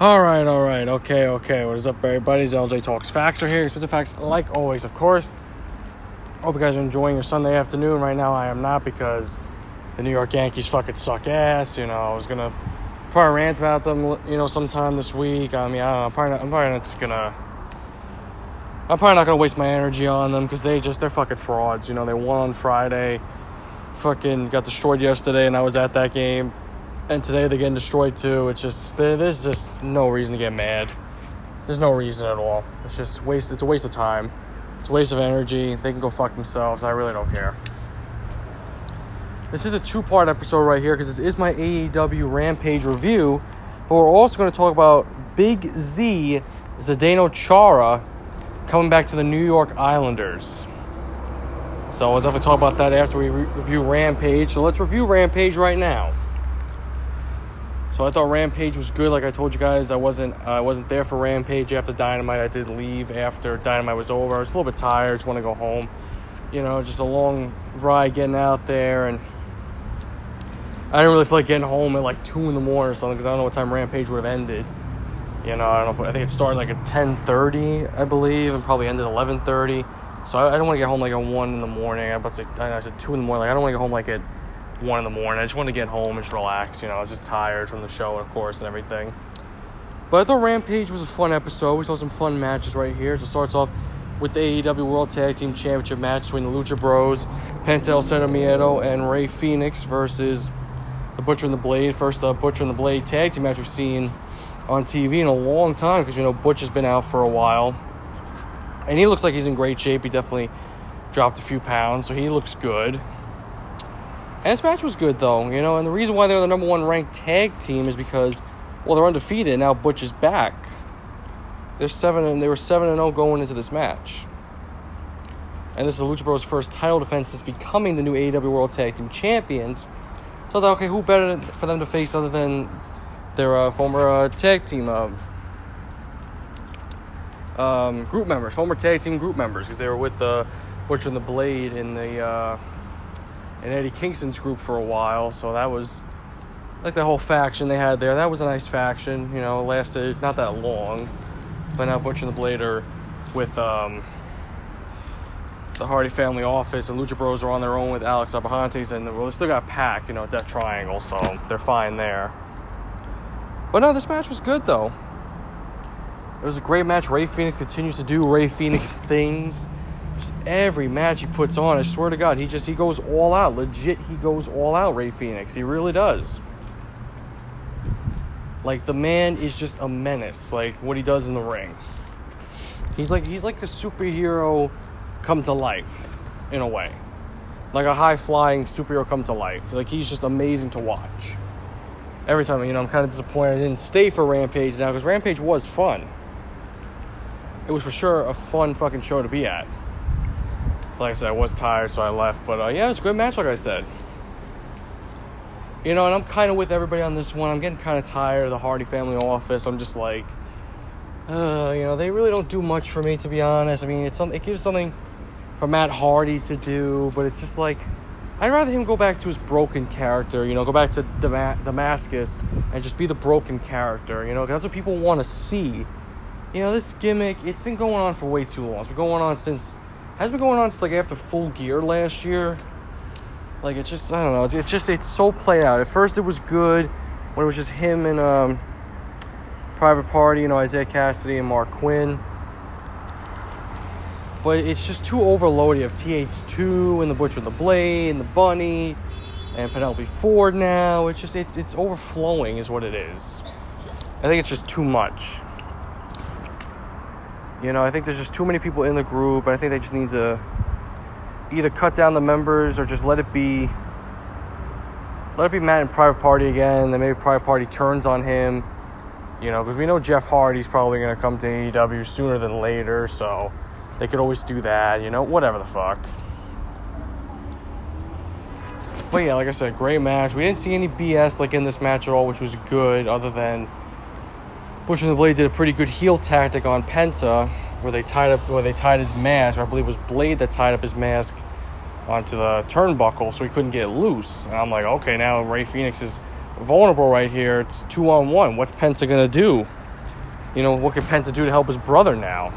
All right, all right, okay, okay. What is up, everybody? It's LJ Talks Facts are here. Expensive facts, like always, of course. Hope you guys are enjoying your Sunday afternoon. Right now, I am not because the New York Yankees fucking suck ass. You know, I was gonna probably rant about them, you know, sometime this week. I mean, I don't know. I'm probably not, I'm probably not just gonna. I'm probably not gonna waste my energy on them because they just they're fucking frauds. You know, they won on Friday, fucking got destroyed yesterday, and I was at that game and today they're getting destroyed too. It's just there's just no reason to get mad. There's no reason at all. It's just waste. It's a waste of time. It's a waste of energy. They can go fuck themselves. I really don't care. This is a two-part episode right here because this is my AEW Rampage review, but we're also going to talk about Big Z Zdeno Chara coming back to the New York Islanders. So we'll definitely talk about that after we re- review Rampage. So let's review Rampage right now. So I thought Rampage was good. Like I told you guys, I wasn't uh, I wasn't there for Rampage after Dynamite. I did leave after Dynamite was over. I was a little bit tired. Just want to go home. You know, just a long ride getting out there, and I didn't really feel like getting home at like two in the morning or something because I don't know what time Rampage would have ended. You know, I don't know. If, I think it started like at ten thirty, I believe, and probably ended eleven thirty. So I, I don't want to get home like at one in the morning. I about to say I said two in the morning. Like I don't want to get home like at one in the morning. I just wanted to get home and just relax. You know, I was just tired from the show, of course, and everything. But I thought Rampage was a fun episode. We saw some fun matches right here. It starts off with the AEW World Tag Team Championship match between the Lucha Bros, Penta El Miedo, and Rey Fenix versus the Butcher and the Blade. First, the Butcher and the Blade tag team match we've seen on TV in a long time because, you know, Butch has been out for a while. And he looks like he's in great shape. He definitely dropped a few pounds, so he looks good. And this match was good though, you know, and the reason why they're the number one ranked tag team is because, well, they're undefeated. Now Butch is back. They're seven and they were seven and zero going into this match. And this is Lucha Bros' first title defense since becoming the new AEW World Tag Team Champions. So I thought, okay, who better for them to face other than their uh, former uh, tag team uh, um, group members, former tag team group members, because they were with the Butcher and the Blade in the uh, in Eddie Kingston's group for a while. So that was like the whole faction they had there. That was a nice faction. You know, lasted not that long, but now Butcher and the Blade are with um, the Hardy Family Office, and Lucha Bros are on their own with Alex Abrahantes, and well, they still got PAC, you know, Death Triangle, so they're fine there. But no, this match was good though. It was a great match. Rey Fenix continues to do Rey Fenix things. Every match he puts on, I swear to God, he just he goes all out. Legit, he goes all out. Rey Fenix, he really does. Like the man is just a menace. Like what he does in the ring. He's like he's like a superhero come to life, in a way. Like a high flying superhero come to life. Like he's just amazing to watch. Every time, you know, I'm kind of disappointed I didn't stay for Rampage now because Rampage was fun it was for sure a fun fucking show to be at. Like I said, I was tired, so I left. But uh, yeah, it was a good match, like I said. You know, and I'm kind of with everybody on this one. I'm getting kind of tired of the Hardy family office. I'm just like, uh, you know, they really don't do much for me, to be honest. I mean, it's. It gives something for Matt Hardy to do, but it's just like, I'd rather him go back to his broken character. You know, go back to Dam- Damascus and just be the broken character. You know, that's what people want to see you know, this gimmick, it's been going on for way too long. It's been going on since, has been going on since like after Full Gear last year. Like, it's just, I don't know, it's just, it's so played out. At first, it was good when it was just him and um, Private Party, you know, Isiah Kassidy and Marq Quen. But it's just too overloaded. You have TH2 and the Butcher and the Blade and the Bunny and Penelope Ford now. It's just, it's, it's overflowing, is what it is. I think it's just too much. You know, I think there's just too many people in the group, and I think they just need to either cut down the members or just let it be let it be Matt and Private Party again. Then maybe Private Party turns on him. You know, because we know Jeff Hardy's probably going to come to AEW sooner than later, so they could always do that. You know, whatever the fuck. But yeah, like I said, great match. We didn't see any BS like in this match at all, which was good, other than Butcher and the Blade did a pretty good heel tactic on Penta, where they tied up, where they tied his mask. Or I believe it was Blade that tied up his mask onto the turnbuckle, so he couldn't get loose. And I'm like, okay, now Rey Fenix is vulnerable right here. It's two on one. What's Penta gonna do? you know, what can Penta do to help his brother now?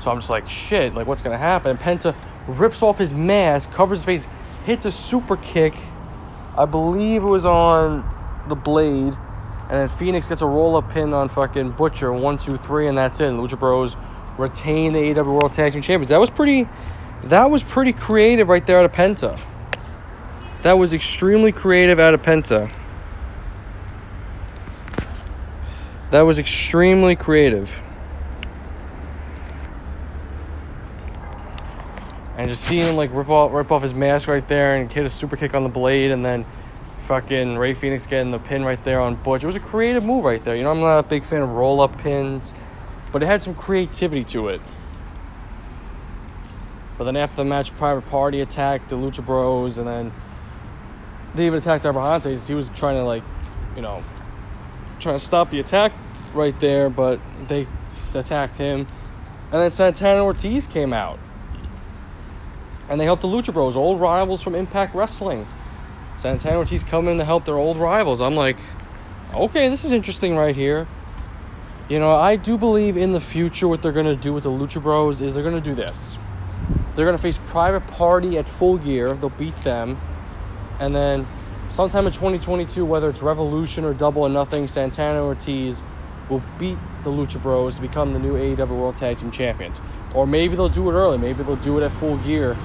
So I'm just like, shit, like what's gonna happen? And Penta rips off his mask, covers his face, hits a super kick. I believe it was on the blade. And then Fenix gets a roll up pin on fucking Butcher. One, two, three, and that's it. Lucha Bros retain the AEW World Tag Team Champions. That was pretty that was pretty creative right there out of Penta. That was extremely creative out of Penta. That was extremely creative. And just seeing him like rip off, rip off his mask right there and hit a super kick on the blade and then fucking Rey Fenix getting the pin right there on Butch. It was a creative move right there. You know, I'm not a big fan of roll up pins, but it had some creativity to it. But then after the match, Private Party attacked the Lucha Bros, and then they even attacked Abrahantes. He was trying to like, you know, trying to stop the attack right there, but they attacked him. And then Santana Ortiz came out. And they helped the Lucha Bros, old rivals from Impact Wrestling. Santana Ortiz coming to help their old rivals. I'm like, okay, this is interesting right here. You know, I do believe in the future what they're going to do with the Lucha Bros is they're going to do this. They're going to face Private Party at full gear. They'll beat them. And then sometime in 2022, whether it's Revolution or Double or Nothing, Santana Ortiz will beat the Lucha Bros to become the new AEW World Tag Team Champions. Or maybe they'll do it early. Maybe they'll do it at full gear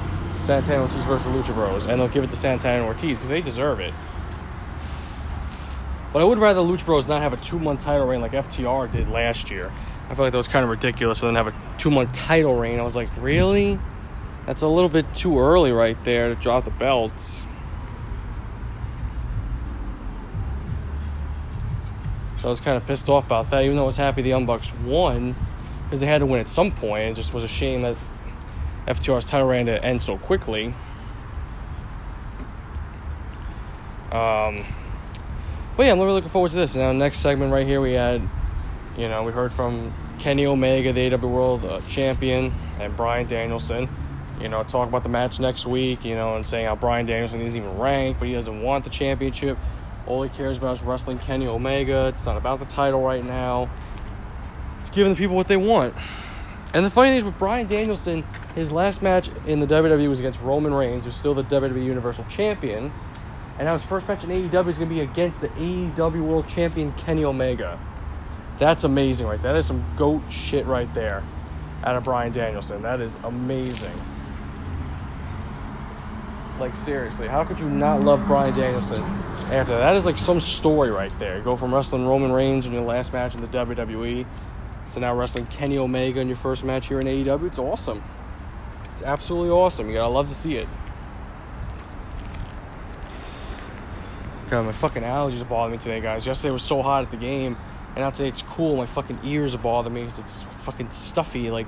Santana Ortiz versus Lucha Bros, and they'll give it to Santana and Ortiz because they deserve it. But I would rather Lucha Bros not have a two month title reign like FTR did last year. I feel like that was kind of ridiculous for them to have a two month title reign. I was like, really? That's a little bit too early right there to drop the belts. So I was kind of pissed off about that, even though I was happy the Young Bucks won because they had to win at some point. It just was a shame that FTR's title reign to end so quickly. Um, but yeah, I'm really looking forward to this. Now, next segment right here, we had, you know, we heard from Kenny Omega, the AW World uh, Champion, and Bryan Danielson. You know, talk about the match next week. You know, and saying how Bryan Danielson isn't even ranked, but he doesn't want the championship. All he cares about is wrestling Kenny Omega. It's not about the title right now. It's giving the people what they want. And the funny thing is with Bryan Danielson, his last match in the WWE was against Roman Reigns, who's still the WWE Universal Champion. And now his first match in AEW is going to be against the AEW World Champion Kenny Omega. That's amazing, right? That is some goat shit right there out of Bryan Danielson. That is amazing. Like seriously, how could you not love Bryan Danielson after that? That is like some story right there. Go from wrestling Roman Reigns in your last match in the WWE to now wrestling Kenny Omega in your first match here in AEW. It's awesome. It's absolutely awesome. You gotta love to see it. God, my fucking allergies are bothering me today, guys. Yesterday was so hot at the game, and now today it's cool. My fucking ears are bothering me. Because it's fucking stuffy. Like,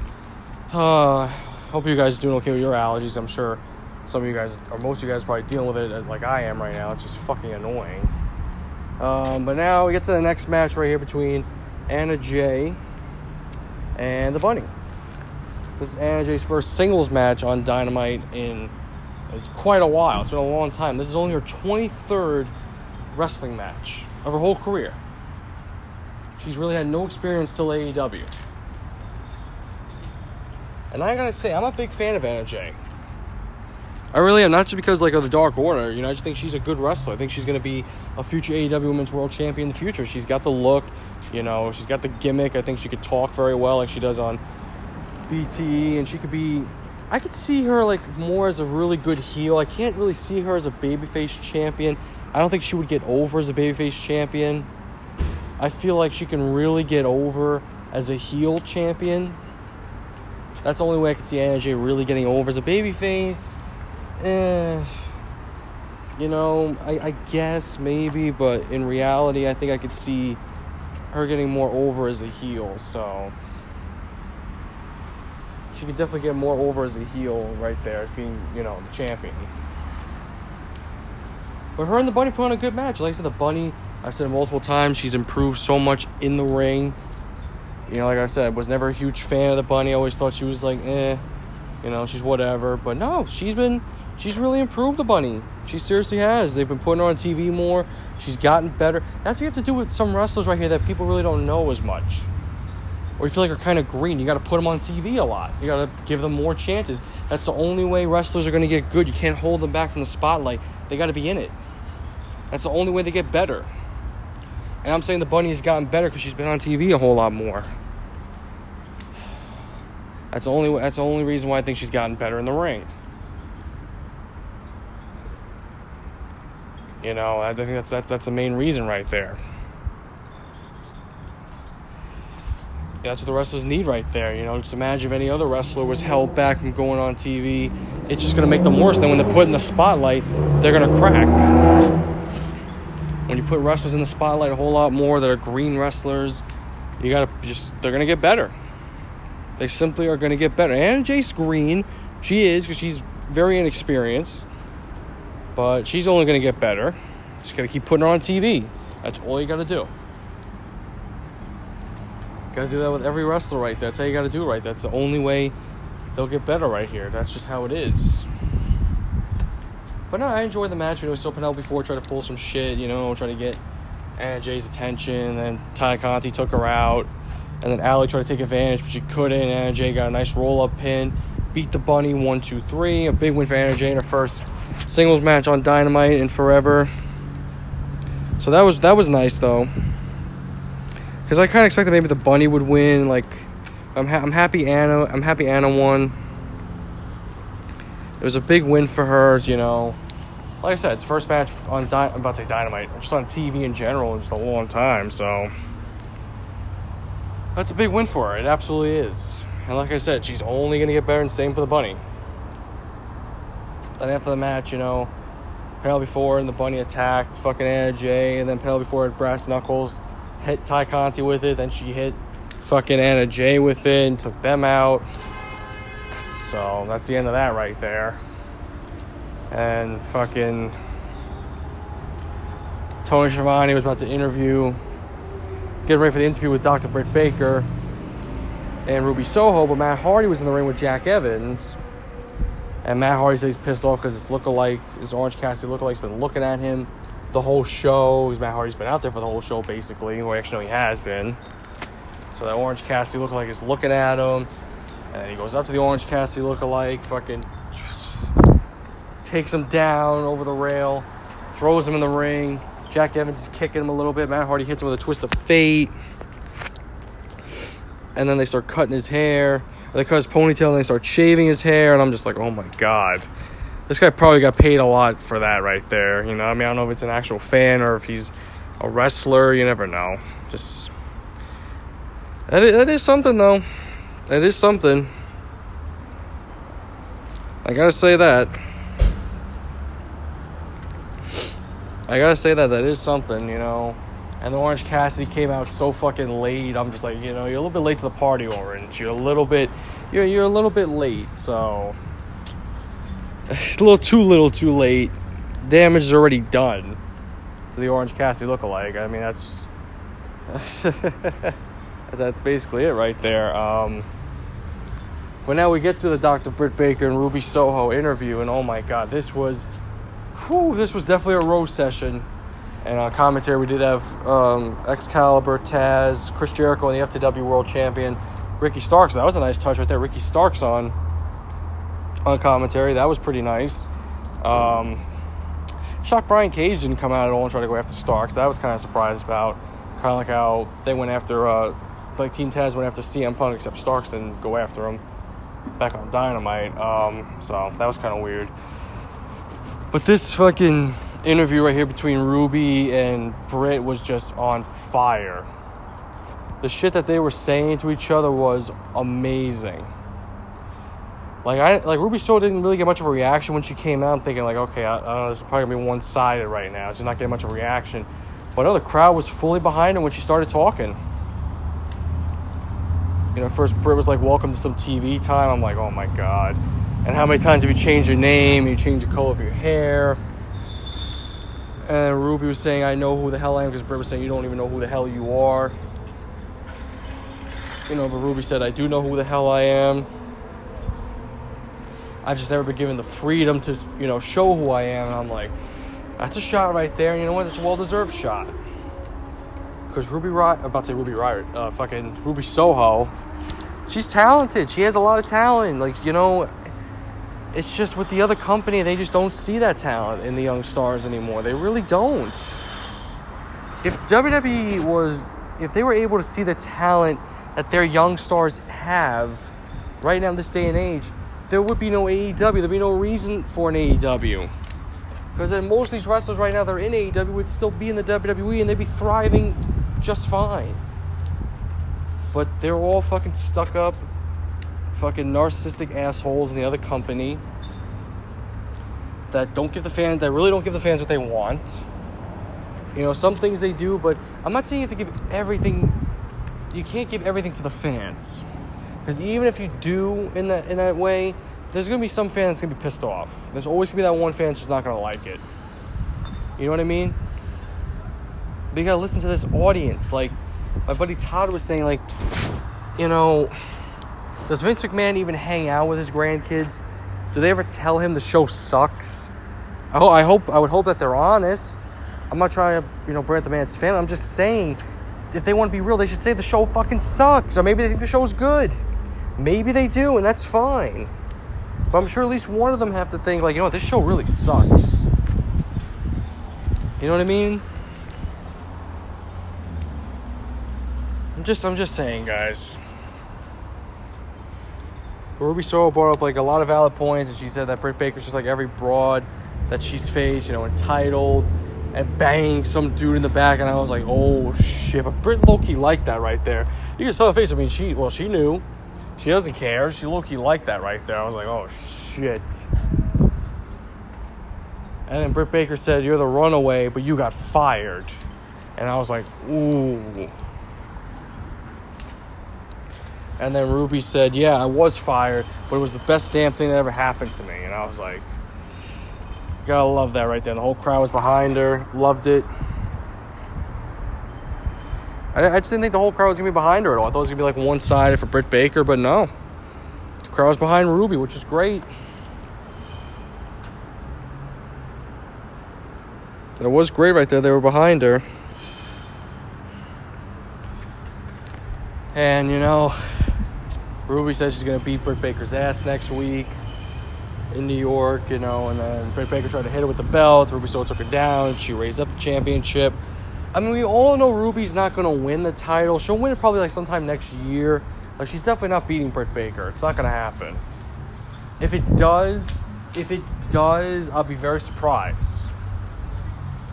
uh, hope you guys are doing okay with your allergies. I'm sure some of you guys, or most of you guys, are probably dealing with it like I am right now. It's just fucking annoying. Um, but now we get to the next match right here between Anna Jay and the Bunny. This is Anna Jay's first singles match on Dynamite in quite a while. It's been a long time. This is only her 23rd wrestling match of her whole career. She's really had no experience till AEW. And I gotta say, I'm a big fan of Anna Jay. I really am, not just because like of the Dark Order. You know, I just think she's a good wrestler. I think she's gonna be a future AEW Women's World Champion in the future. She's got the look, you know, she's got the gimmick. I think she could talk very well, like she does on BTE, and she could be. I could see her like more as a really good heel. I can't really see her as a babyface champion. I don't think she would get over as a babyface champion. I feel like she can really get over as a heel champion. That's the only way I could see Jay really getting over as a babyface. Eh, you know, I, I guess maybe, but in reality, I think I could see her getting more over as a heel. So she could definitely get more over as a heel right there as being, you know, the champion. But her and the Bunny put on a good match. Like I said, the Bunny, I've said multiple times, she's improved so much in the ring. You know, like I said, was never a huge fan of the Bunny. I always thought she was like, eh, you know, she's whatever. But no, she's been, she's really improved the Bunny. She seriously has. They've been putting her on TV more. She's gotten better. That's what you have to do with some wrestlers right here that people really don't know as much. Or you feel like are kind of green. You got to put them on TV a lot. You got to give them more chances. That's the only way wrestlers are going to get good. You can't hold them back from the spotlight. They got to be in it. That's the only way they get better. And I'm saying the bunny has gotten better because she's been on TV a whole lot more. That's the only that's the only reason why I think she's gotten better in the ring. You know, I think that's that's that's the main reason right there. That's what the wrestlers need right there. You know, just imagine if any other wrestler was held back from going on TV. It's just going to make them worse. Then when they're put in the spotlight, they're going to crack. When you put wrestlers in the spotlight a whole lot more that are green wrestlers, you got to just, they're going to get better. They simply are going to get better. Anna Jay's Green, she is because she's very inexperienced, but she's only going to get better. Just got to keep putting her on TV. That's all you got to do. Got to do that with every wrestler right there. That's how you got to do right. That's the only way they'll get better right here. That's just how it is. But no, I enjoyed the match. You know, still Penelope Ford tried to pull some shit, you know, try to get Anna Jay's attention. Then Tay Conti took her out. And then Allie tried to take advantage, but she couldn't. Anna Jay got a nice roll up pin. Beat the bunny one, two, three. A big win for Anna Jay in her first singles match on Dynamite in forever. So that was that was nice though. Cause I kind of expected maybe the bunny would win. Like, I'm ha- I'm happy Anna I'm happy Anna won. It was a big win for her, you know. Like I said, it's first match on Dy- I'm about to say Dynamite, just on TV in general in just a long time. So that's a big win for her. It absolutely is. And like I said, she's only gonna get better, and same for the bunny. Then after the match, you know, Penelope Ford and the bunny attacked fucking Anna Jay, and then Penelope Ford brass knuckles, hit Tay Conti with it, then she hit fucking Anna Jay with it and took them out. So that's the end of that right there. And fucking Tony Schiavone was about to interview, getting ready for the interview with Dr. Britt Baker and Ruby Soho, but Matt Hardy was in the ring with Jack Evans. And Matt Hardy says he's pissed off because his lookalike, his Orange Cassidy lookalike's been looking at him the whole show. Matt Hardy's been out there for the whole show, basically. Well, actually, he has been. So that Orange Cassidy lookalike is looking at him. And then he goes up to the Orange Cassidy lookalike, fucking takes him down over the rail, throws him in the ring. Jack Evans is kicking him a little bit. Matt Hardy hits him with a twist of fate. And then they start cutting his hair. They cut his ponytail and they start shaving his hair. And I'm just like, oh my God. This guy probably got paid a lot for that right there. You know, I mean, I don't know if it's an actual fan or if he's a wrestler. You never know. Just. That is, that is something, though. That is something. I gotta say that. I gotta say that that is something, you know. And the Orange Cassidy came out so fucking late. I'm just like, you know, you're a little bit late to the party, Orange. You're a little bit, you're you're a little bit late. So it's a little too little, too late. Damage is already done to the Orange Cassidy lookalike. I mean, that's that's basically it right there. Um, but now we get to the Dr. Britt Baker and Ruby Soho interview, and oh my god, this was, whew, this was definitely a roast session. And on commentary, we did have um, Excalibur, Taz, Chris Jericho, and the FTW World Champion Ricky Starks. That was a nice touch right there. Ricky Starks on on commentary. That was pretty nice. Um, shocked Brian Cage didn't come out at all and try to go after Starks. That was kind of surprised about. Kind of like how they went after, uh, like Team Taz went after CM Punk, except Starks didn't go after him back on Dynamite. Um, so that was kind of weird. But this fucking interview right here between Ruby and Britt was just on fire. The shit that they were saying to each other was amazing. Like I like Ruby still didn't really get much of a reaction when she came out. I'm thinking like, okay, I, I don't know, this is probably gonna be one sided right now. She's not getting much of a reaction. But no, the crowd was fully behind her when she started talking. You know, first Britt was like, "Welcome to some TV time." I'm like, "Oh my god!" And how many times have you changed your name? You changed the color of your hair. And Ruby was saying, "I know who the hell I am," because Britt was saying, "You don't even know who the hell you are." You know, but Ruby said, "I do know who the hell I am." I've just never been given the freedom to, you know, show who I am. And I'm like, that's a shot right there. You know what? It's a well deserved shot. Because Ruby Riott, I'm about to say Ruby Riott, uh, fucking Ruby Soho, she's talented. She has a lot of talent. Like, you know, it's just with the other company, they just don't see that talent in the young stars anymore. They really don't. If WWE was, if they were able to see the talent that their young stars have right now in this day and age, there would be no AEW. There'd be no reason for an AEW. Because then most of these wrestlers right now that are in AEW would still be in the WWE and they'd be thriving just fine. But they're all fucking stuck up, fucking narcissistic assholes in the other company that don't give the fans, that really don't give the fans what they want. You know, some things they do, but I'm not saying you have to give everything. You can't give everything to the fans. Because even if you do in that in that way, there's gonna be some fans gonna be pissed off. There's always gonna be that one fan that's just not gonna like it. You know what I mean? But you gotta listen to this audience. Like my buddy Todd was saying, like, you know, does Vince McMahon even hang out with his grandkids? Do they ever tell him the show sucks? I, ho- I hope I would hope that they're honest. I'm not trying to, you know, brand the man's family. I'm just saying, if they want to be real, they should say the show fucking sucks, or maybe they think the show's good. Maybe they do, and that's fine. But I'm sure at least one of them have to think, like, you know what, this show really sucks. You know what I mean? I'm just, I'm just saying, guys. Ruby Soho brought up like a lot of valid points, and she said that Britt Baker's just like every broad that she's faced, you know, entitled and banging some dude in the back, and I was like, oh shit. But Britt Loki liked that right there. You can tell the face. I mean, she well, she knew. She doesn't care. She Loki liked that right there. I was like, oh shit. And then Britt Baker said, You're the runaway, but you got fired. And I was like, Ooh. And then Ruby said, Yeah, I was fired, but it was the best damn thing that ever happened to me. And I was like, Gotta love that right there. The whole crowd was behind her, loved it. I, I just didn't think the whole crowd was gonna be behind her at all. I thought it was gonna be like one sided for Britt Baker, but no. The crowd was behind Ruby, which is great. It was great right there. They were behind her. And, you know, Ruby says she's to beat Britt Baker's ass next week in New York, you know, and then Britt Baker tried to hit her with the belt. Ruby Soho took her down. She raised up the championship. I mean, we all know Ruby's not to win the title. She'll win it probably like sometime next year. Like, she's definitely not beating Britt Baker. It's not to happen. If it does, if it does, I'll be very surprised.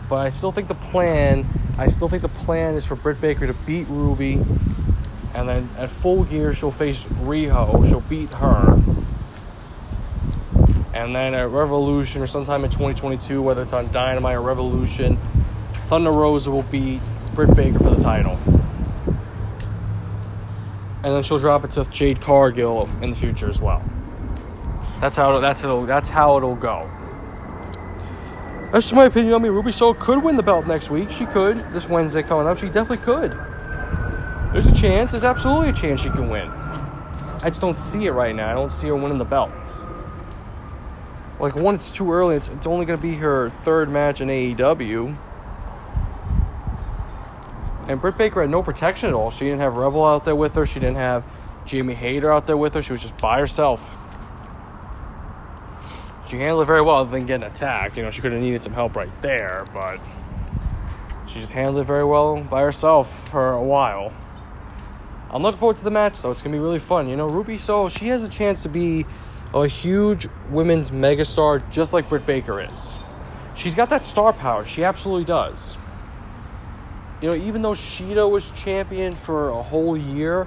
But I still think the plan, I still think the plan is for Britt Baker to beat Ruby, and then at full gear she'll face Riho. She'll beat her, and then at Revolution or sometime in 2022, whether it's on Dynamite or Revolution, Thunder Rosa will beat Britt Baker for the title, and then she'll drop it to Jade Cargill in the future as well. That's how that's it'll that's how it'll go. That's just my opinion. I mean, Ruby Soho could win the belt next week. She could. This Wednesday coming up, she definitely could. There's a chance. There's absolutely a chance she can win. I just don't see it right now. I don't see her winning the belt. Like, one, it's too early. It's, it's only going to be her third match in AEW. And Britt Baker had no protection at all. She didn't have Rebel out there with her. She didn't have Jamie Hayter out there with her. She was just by herself. She handled it very well other than getting attacked. You know, she could have needed some help right there, but she just handled it very well by herself for a while. I'm looking forward to the match, though. It's going to be really fun. You know, Ruby Soho, she has a chance to be a huge women's megastar just like Britt Baker is. She's got that star power. She absolutely does. You know, even though Shida was champion for a whole year,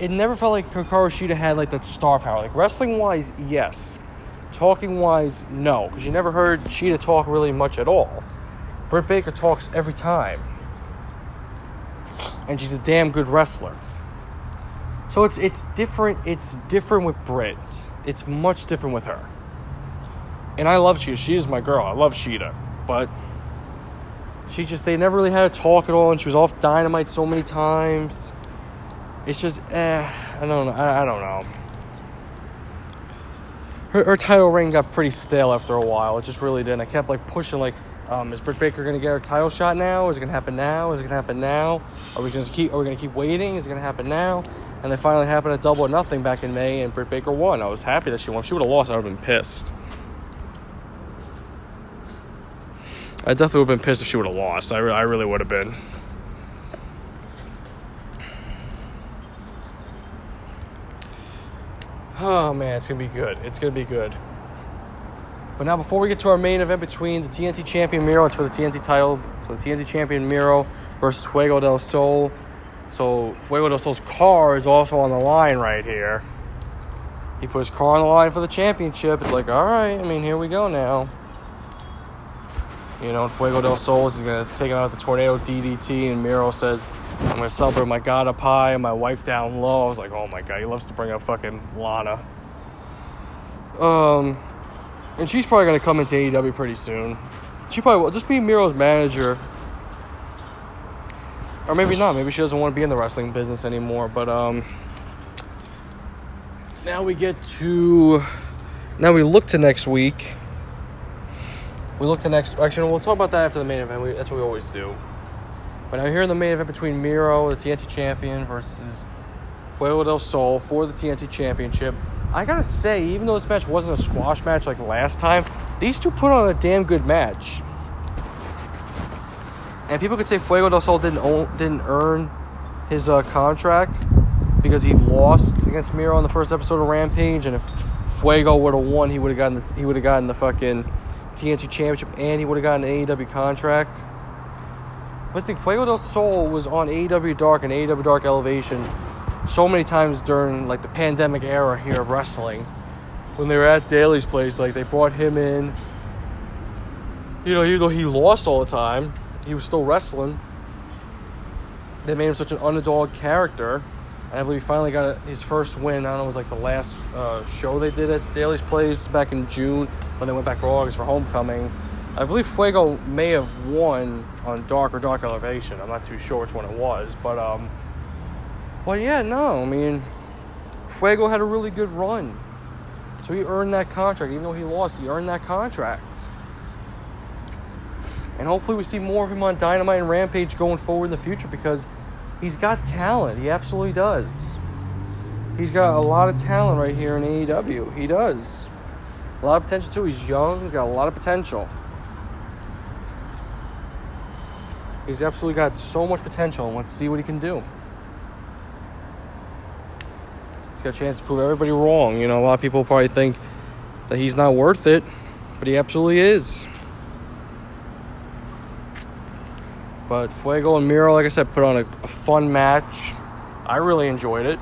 it never felt like Hikaru Shida had like that star power. Like wrestling wise, yes. Talking wise, no, because you never heard Shida talk really much at all. Britt Baker talks every time, and she's a damn good wrestler. So it's it's different. It's different with Britt. It's much different with her. And I love Shida. She is my girl. I love Shida, but she just they never really had a talk at all, and she was off Dynamite so many times. It's just eh, I don't know. I, I don't know her, her title reign got pretty stale after a while. It just really did. And I kept like pushing, like, um, is Britt Baker gonna get her title shot now? Is it gonna happen now? Is it gonna happen now? Are we just keep? Are we gonna keep waiting? Is it gonna happen now? And they finally happened at Double or Nothing back in May, and Britt Baker won. I was happy that she won. If she would have lost, I would have been pissed. I definitely would have been pissed if she would have lost. I, re- I really would have been. Oh man, it's gonna be good. It's gonna be good. But now, before we get to our main event between the TNT champion Miro, it's for the TNT title. So the TNT champion Miro versus Fuego del Sol. So Fuego del Sol's car is also on the line right here. He put his car on the line for the championship. It's like, all right. I mean, here we go now. You know, Fuego del Sol is gonna take him out the tornado DDT, and Miro says, "I'm gonna celebrate my God up high and my wife down low." I was like, "Oh my God, he loves to bring up fucking Lana." Um, and she's probably gonna come into AEW pretty soon. She probably will just be Miro's manager, or maybe not. Maybe she doesn't want to be in the wrestling business anymore. But um, now we get to now we look to next week. We look to next. Actually, we'll talk about that after the main event. We, that's what we always do. But now here in the main event between Miro, the TNT champion, versus Fuego del Sol for the TNT championship. I gotta say, even though this match wasn't a squash match like last time, these two put on a damn good match. And people could say Fuego del Sol didn't didn't earn his uh, contract because he lost against Miro on the first episode of Rampage, and if Fuego would have won, he would have gotten he would have gotten the fucking TNT championship, and he would have gotten an AEW contract. But think Fuego del Sol was on AEW Dark and AEW Dark Elevation so many times during like the pandemic era here of wrestling when they were at Daily's Place like they brought him in you know even though he lost all the time he was still wrestling they made him such an underdog character and I believe he finally got his first win I don't know it was like the last uh, show they did at Daily's Place back in June when they went back for August for homecoming I believe Fuego may have won on Dark or Dark Elevation I'm not too sure which one it was but um well, yeah, no. I mean, Fuego had a really good run. So he earned that contract. Even though he lost, he earned that contract. And hopefully we see more of him on Dynamite and Rampage going forward in the future because he's got talent. He absolutely does. He's got a lot of talent right here in AEW. He does. A lot of potential too. He's young. He's got a lot of potential. He's absolutely got so much potential, let's see what he can do. He's got a chance to prove everybody wrong. You know, a lot of people probably think that he's not worth it, but he absolutely is. But Fuego and Miro, like I said, put on a, a fun match. I really enjoyed it.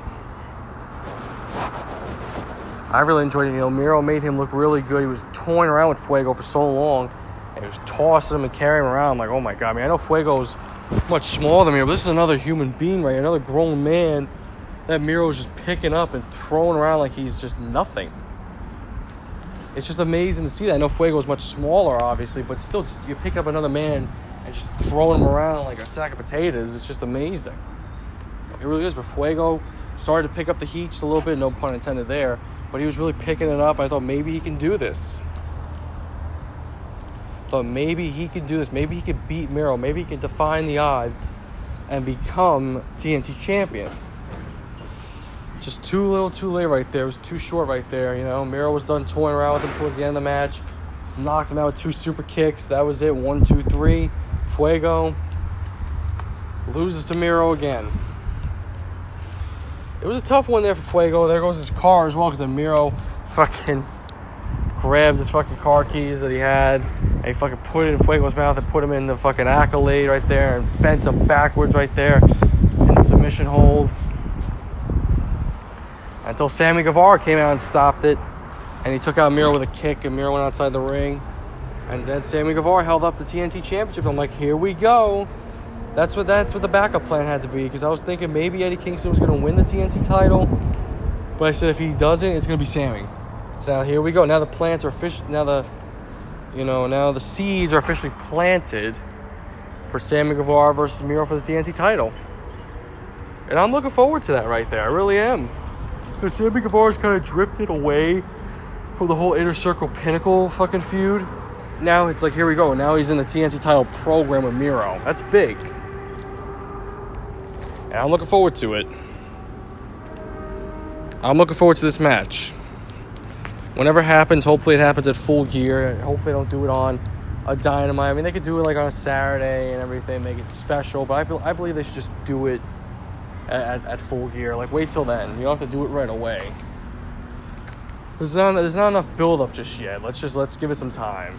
I really enjoyed it. You know, Miro made him look really good. He was toying around with Fuego for so long, and he was tossing him and carrying him around. I'm like, oh my god! I mean, I know Fuego's much smaller than me, but this is another human being, right? Another grown man that Miro's just picking up and throwing around like he's just nothing. It's just amazing to see that. I know Fuego is much smaller, obviously, but still, just, you pick up another man and just throwing them around like a sack of potatoes. It's just amazing. It really is. But Fuego started to pick up the heat just a little bit, no pun intended there, but he was really picking it up. I thought maybe he can do this. Thought maybe he can do this. Maybe he could beat Miro. Maybe he can define the odds and become TNT champion. Just too little, too late right there. It was too short right there. You know, Miro was done toying around with him towards the end of the match. Knocked him out with two super kicks. That was it. One, two, three. Fuego loses to Miro again. It was a tough one there for Fuego. There goes his car as well because Miro fucking grabbed his fucking car keys that he had and he fucking put it in Fuego's mouth and put him in the fucking accolade right there and bent him backwards right there in the submission hold until Sammy Guevara came out and stopped it. And he took out Miro with a kick, and Miro went outside the ring. And then Sammy Guevara held up the TNT Championship. I'm like, here we go. That's what that's what the backup plan had to be. Because I was thinking maybe Eddie Kingston was going to win the TNT title, but I said if he doesn't, it's going to be Sammy. So now here we go. Now the plants are fish. Now the, you know, now the seeds are officially planted for Sammy Guevara versus Miro for the TNT title. And I'm looking forward to that right there. I really am. So Sammy Guevara's kind of drifted away from the whole Inner Circle Pinnacle fucking feud. Now it's like, here we go. Now he's in the TNT title program with Miro. That's big. And I'm looking forward to it. I'm looking forward to this match. Whenever it happens, hopefully it happens at full gear. Hopefully they don't do it on a dynamite. I mean, they could do it like on a Saturday and everything, make it special. But I, be- I believe they should just do it at, at, at full gear. Like, wait till then. You don't have to do it right away. There's not, there's not enough build up just yet. Let's just let's give it some time.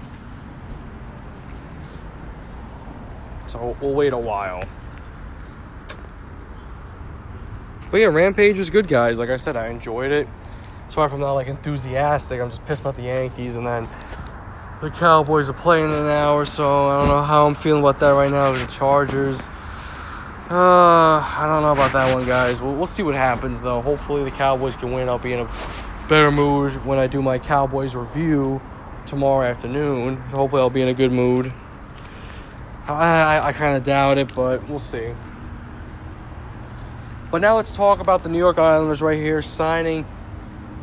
So we'll, wait a while. But yeah, Rampage was good, guys. Like I said, I enjoyed it. Sorry if I'm not like enthusiastic. I'm just pissed about the Yankees, and then the Cowboys are playing in an hour, so I don't know how I'm feeling about that right now. The Chargers. Uh, I don't know about that one, guys. We'll, we'll see what happens, though. Hopefully, the Cowboys can win. I'll be in a better mood when I do my Cowboys review tomorrow afternoon. Hopefully, I'll be in a good mood. I, I, kind of doubt it, but we'll see. But now let's talk about the New York Islanders right here signing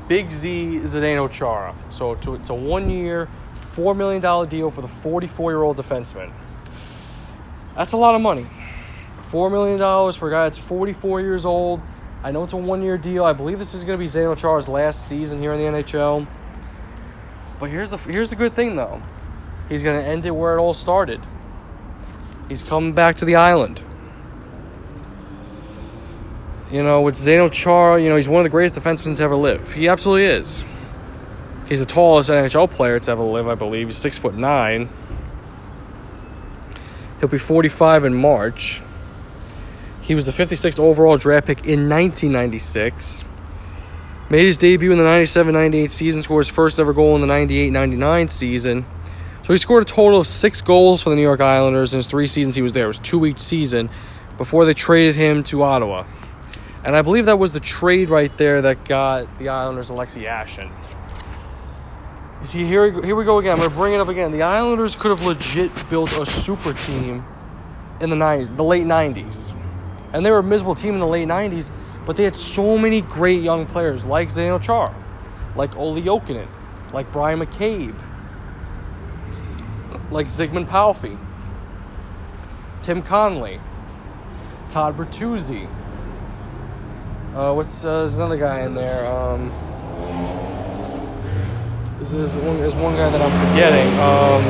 Big Z Zdeno Chara. So it's a, it's a one year, $4 million deal for the 44 year old defenseman. That's a lot of money. $4 million for a guy that's 44 years old. I know it's a one year deal. I believe this is going to be Zdeno Chara's last season here in the NHL. But here's the, here's the good thing, though he's going to end it where it all started. He's coming back to the island. You know, with Zdeno Chara, you know, he's one of the greatest defensemen to ever live. He absolutely is. He's the tallest NHL player to ever live, I believe. He's six foot nine. He'll be 45 in March. He was the 56th overall draft pick in 1996. Made his debut in the 97 98 season, scored his first ever goal in the 98 99 season. So he scored a total of six goals for the New York Islanders in his three seasons he was there. It was two each season before they traded him to Ottawa. And I believe that was the trade right there that got the Islanders Alexei Yashin. You see, here, here we go again. I'm going to bring it up again. The Islanders could have legit built a super team in the 90s, the late 90s. And they were a miserable team in the late 90s, but they had so many great young players like Zdeno Char, like Olli Jokinen, like Bryan McCabe, like Zigmund Palffy, Tim Connolly, Todd Bertuzzi. Uh, what's uh, there's another guy in there? Um, there's, one, there's one guy that I'm forgetting. Um,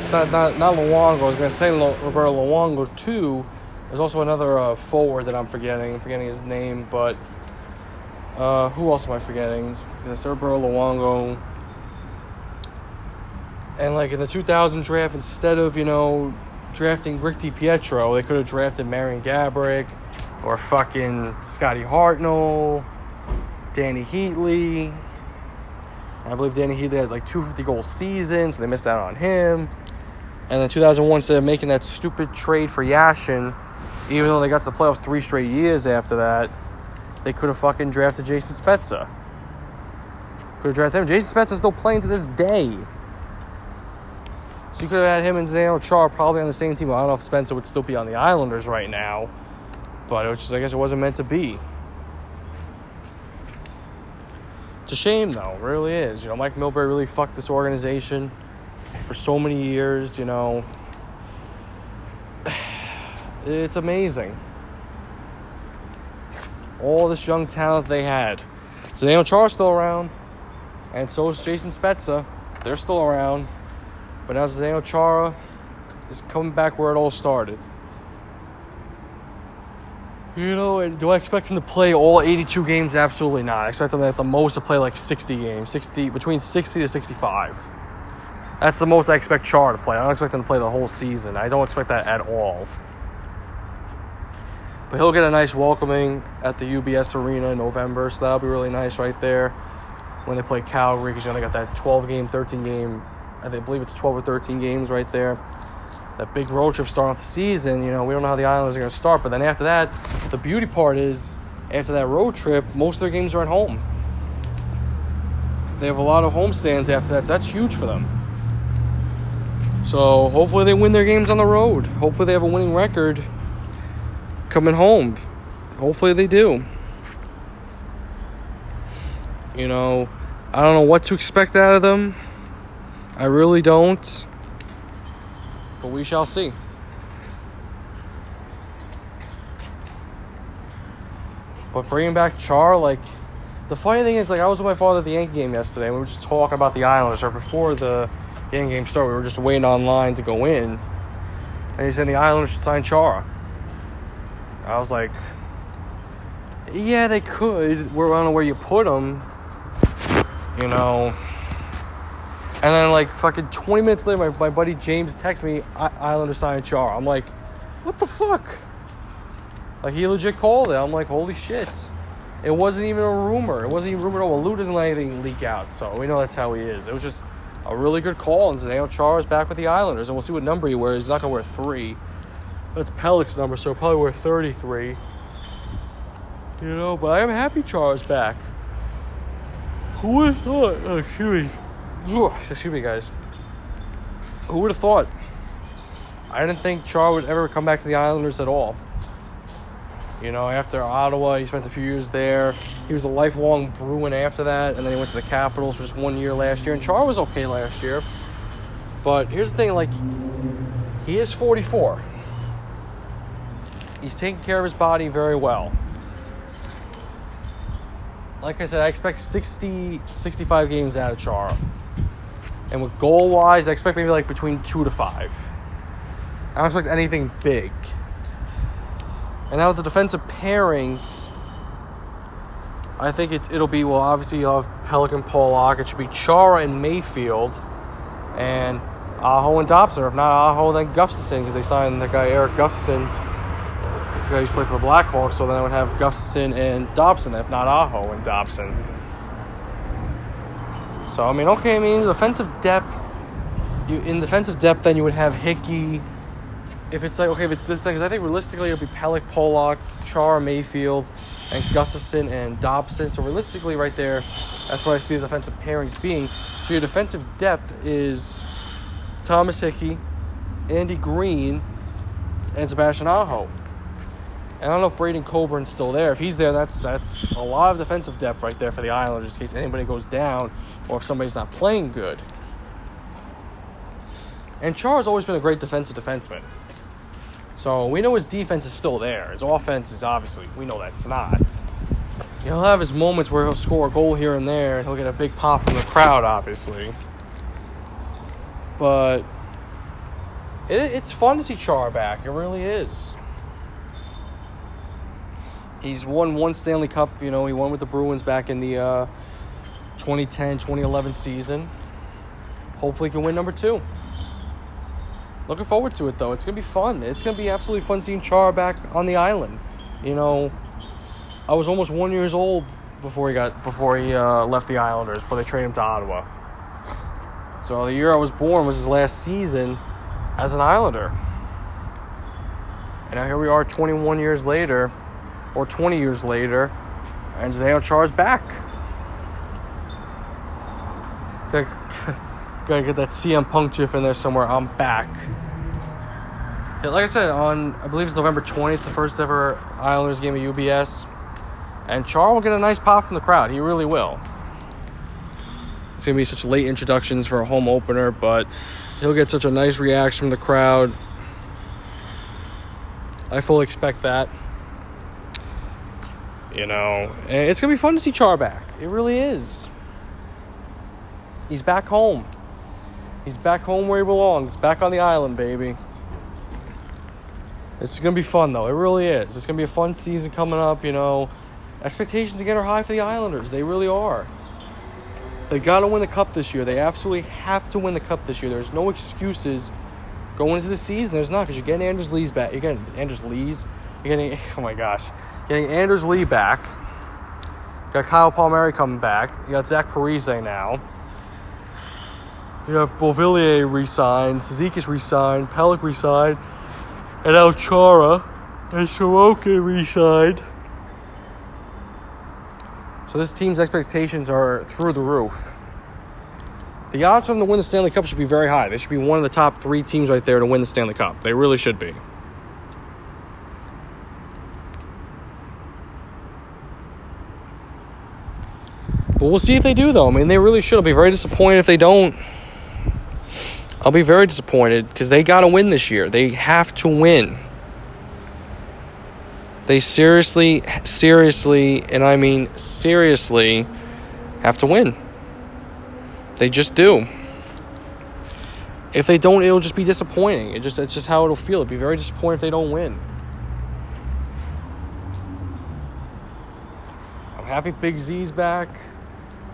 it's not not, not Luongo. I was gonna say Lo, Roberto Luongo too. There's also another uh, forward that I'm forgetting. I'm forgetting his name, but uh, who else am I forgetting? It's Roberto Luongo. And like in the 2000 draft, instead of you know drafting Rick DiPietro, they could have drafted Marian Gaborik or fucking Scotty Hartnell, Dany Heatley. I believe Dany Heatley had like 250 goal season, so they missed out on him. And then 2001, instead of making that stupid trade for Yashin, even though they got to the playoffs three straight years after that, they could have fucking drafted Jason Spezza. Could have drafted him. Jason Spezza's still playing to this day. So you could have had him and Zdeno Chara probably on the same team. I don't know if Spencer would still be on the Islanders right now, but it was just, I guess it wasn't meant to be. It's a shame, though. It really is. You know, Mike Milbury really fucked this organization for so many years. You know, it's amazing. All this young talent they had. Zdeno Chara's still around, and so is Jason Spezza. They're still around. But now Zdeno Chara is coming back where it all started. You know, and do I expect him to play all 82 games? Absolutely not. I expect him at the most to play like 60 games, 60 between 60 to 65. That's the most I expect Chara to play. I don't expect him to play the whole season. I don't expect that at all. But he'll get a nice welcoming at the UBS Arena in November, so that'll be really nice right there when they play Calgary because you know they got that 12 game, 13 game. I think, believe it's 12 or 13 games right there that big road trip starting off the season, you know, we don't know how the Islanders are going to start. But then after that, the beauty part is after that road trip, most of their games are at home. They have a lot of home stands after that, so that's huge for them. So hopefully they win their games on the road. Hopefully they have a winning record coming home. Hopefully they do. You know, I don't know what to expect out of them. I really don't. But we shall see. But bringing back Char, like, the funny thing is, like, I was with my father at the Yankee game yesterday, and we were just talking about the Islanders, or before the Yankee game started, we were just waiting online to go in, and he said the Islanders should sign Chara. I was like, yeah, they could. We're know where you put them, you know. And then, like, fucking 20 minutes later, my, my buddy James texts me, Islanders sign Chara. I'm like, what the fuck? Like he legit called it. I'm like, holy shit. It wasn't even a rumor. It wasn't even a rumor at all. Lou doesn't let anything leak out, so we know that's how he is. It was just a really good call, and Zdeno Chara is back with the Islanders, and we'll see what number he wears. He's not gonna wear three. That's Pelech's number, so probably wear 33. You know, but I am happy Chara is back. Who thought? Oh, me. Excuse me, guys. Who would have thought? I didn't think Chara would ever come back to the Islanders at all. You know, after Ottawa, he spent a few years there. He was a lifelong Bruin after that, and then he went to the Capitals for just one year last year. And Chara was okay last year. But here's the thing like, he is 44. He's taking care of his body very well. Like I said, I expect 60, 65 games out of Chara. And with goal wise, I expect maybe like between two to five. I don't expect anything big. And now with the defensive pairings, I think it, it'll be, well, obviously you'll have Pelech, Pulock. It should be Chara and Mayfield and Aho and Dobson. Or if not Aho, then Gustafsson because they signed the guy Erik Gustafsson, the guy who's played for the Blackhawks. So then I would have Gustafsson and Dobson, if not Aho and Dobson. So, I mean, okay, I mean, defensive depth, you in defensive depth, then you would have Hickey, if it's like okay, if it's this thing, because I think realistically it'll be Pelech, Pulock, Chara, Mayfield, and Gustafsson and Dobson. So realistically, right there, that's where I see the defensive pairings being. So your defensive depth is Thomas Hickey, Andy Greene, and Sebastian Aho. And I don't know if Braydon Coburn's still there. If he's there, that's that's a lot of defensive depth right there for the Islanders in case anybody goes down or if somebody's not playing good. And Chara's always been a great defensive defenseman. So we know his defense is still there. His offense is obviously, we know that's not. He'll have his moments where he'll score a goal here and there and he'll get a big pop from the crowd, obviously. But it, it's fun to see Char back. It really is. He's won one Stanley Cup. You know, he won with the Bruins back in the uh, 2010 2011 season. Hopefully, he can win number two. Looking forward to it though. It's gonna be fun. It's gonna be absolutely fun seeing Chara back on the island. You know, I was almost one years old before he got before he uh, left the Islanders before they traded him to Ottawa. So the year I was born was his last season as an Islander. And now here we are 21 years later, or 20 years later, and Zdeno is back. Gotta get that CM Punk gif in there somewhere. I'm back. Yeah, like I said, on I believe it's November 20th, it's the first ever Islanders game at UBS. And Chara will get a nice pop from the crowd. He really will. It's gonna be such late introductions for a home opener, but he'll get such a nice reaction from the crowd. I fully expect that. You know, and it's gonna be fun to see Chara back. It really is. He's back home. He's back home where he belongs. Back on the island, baby. It's gonna be fun though. It really is. It's gonna be a fun season coming up. You know, expectations again are high for the Islanders. They really are. They gotta win the cup this year. They absolutely have to win the cup this year. There's no excuses going into the season. There's not because you're getting Anders Lee's back. You're getting Anders Lee's. You're getting oh my gosh, getting Anders Lee back. Got Kyle Palmieri coming back. You got Zach Parise now. You have Beauvillier re-signed, Cizikas re-signed, Pelech re-signed, and now Chara and Sorokin re-signed. So this team's expectations are through the roof. The odds for them to win the Stanley Cup should be very high. They should be one of the top three teams right there to win the Stanley Cup. They really should be. But we'll see if they do, though. I mean, they really should. I'll be very disappointed if they don't. I'll be very disappointed because they got to win this year. They have to win. They seriously, seriously, and I mean seriously, have to win. They just do. If they don't, it'll just be disappointing. It just it's just how it'll feel. It'll be very disappointing if they don't win. I'm happy Big Z's back.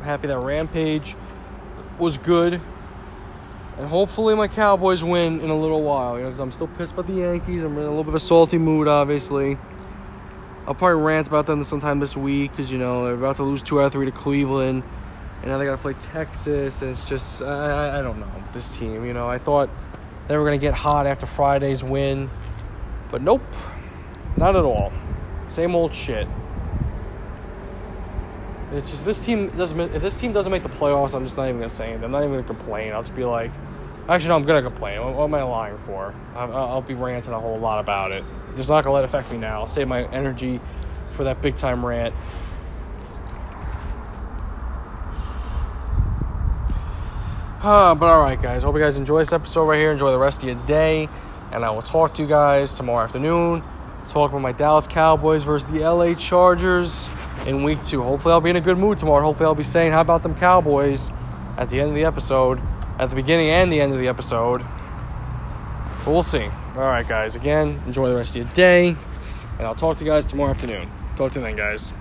Happy that Rampage was good. And hopefully my Cowboys win in a little while, you know, because I'm still pissed about the Yankees. I'm in a little bit of a salty mood, obviously. I'll probably rant about them sometime this week because, you know, they're about to lose two out of three to Cleveland. And now they got to play Texas. And it's just, I, I don't know, this team. You know, I thought they were going to get hot after Friday's win. But nope, not at all. Same old shit. It's just this team doesn't. If this team doesn't make the playoffs, I'm just not even gonna say anything. I'm not even gonna complain. I'll just be like, actually, no, I'm gonna complain. What, what am I lying for? I'll, I'll be ranting a whole lot about it. Just not gonna let it affect me now. I'll save my energy for that big time rant. Uh, but all right, guys. Hope you guys enjoy this episode right here. Enjoy the rest of your day, and I will talk to you guys tomorrow afternoon. Talk about my Dallas Cowboys versus the LA Chargers in week two. Hopefully, I'll be in a good mood tomorrow. Hopefully, I'll be saying, How about them Cowboys at the end of the episode, at the beginning and the end of the episode. But we'll see. All right, guys. Again, enjoy the rest of your day, and I'll talk to you guys tomorrow afternoon. Talk to you then, guys.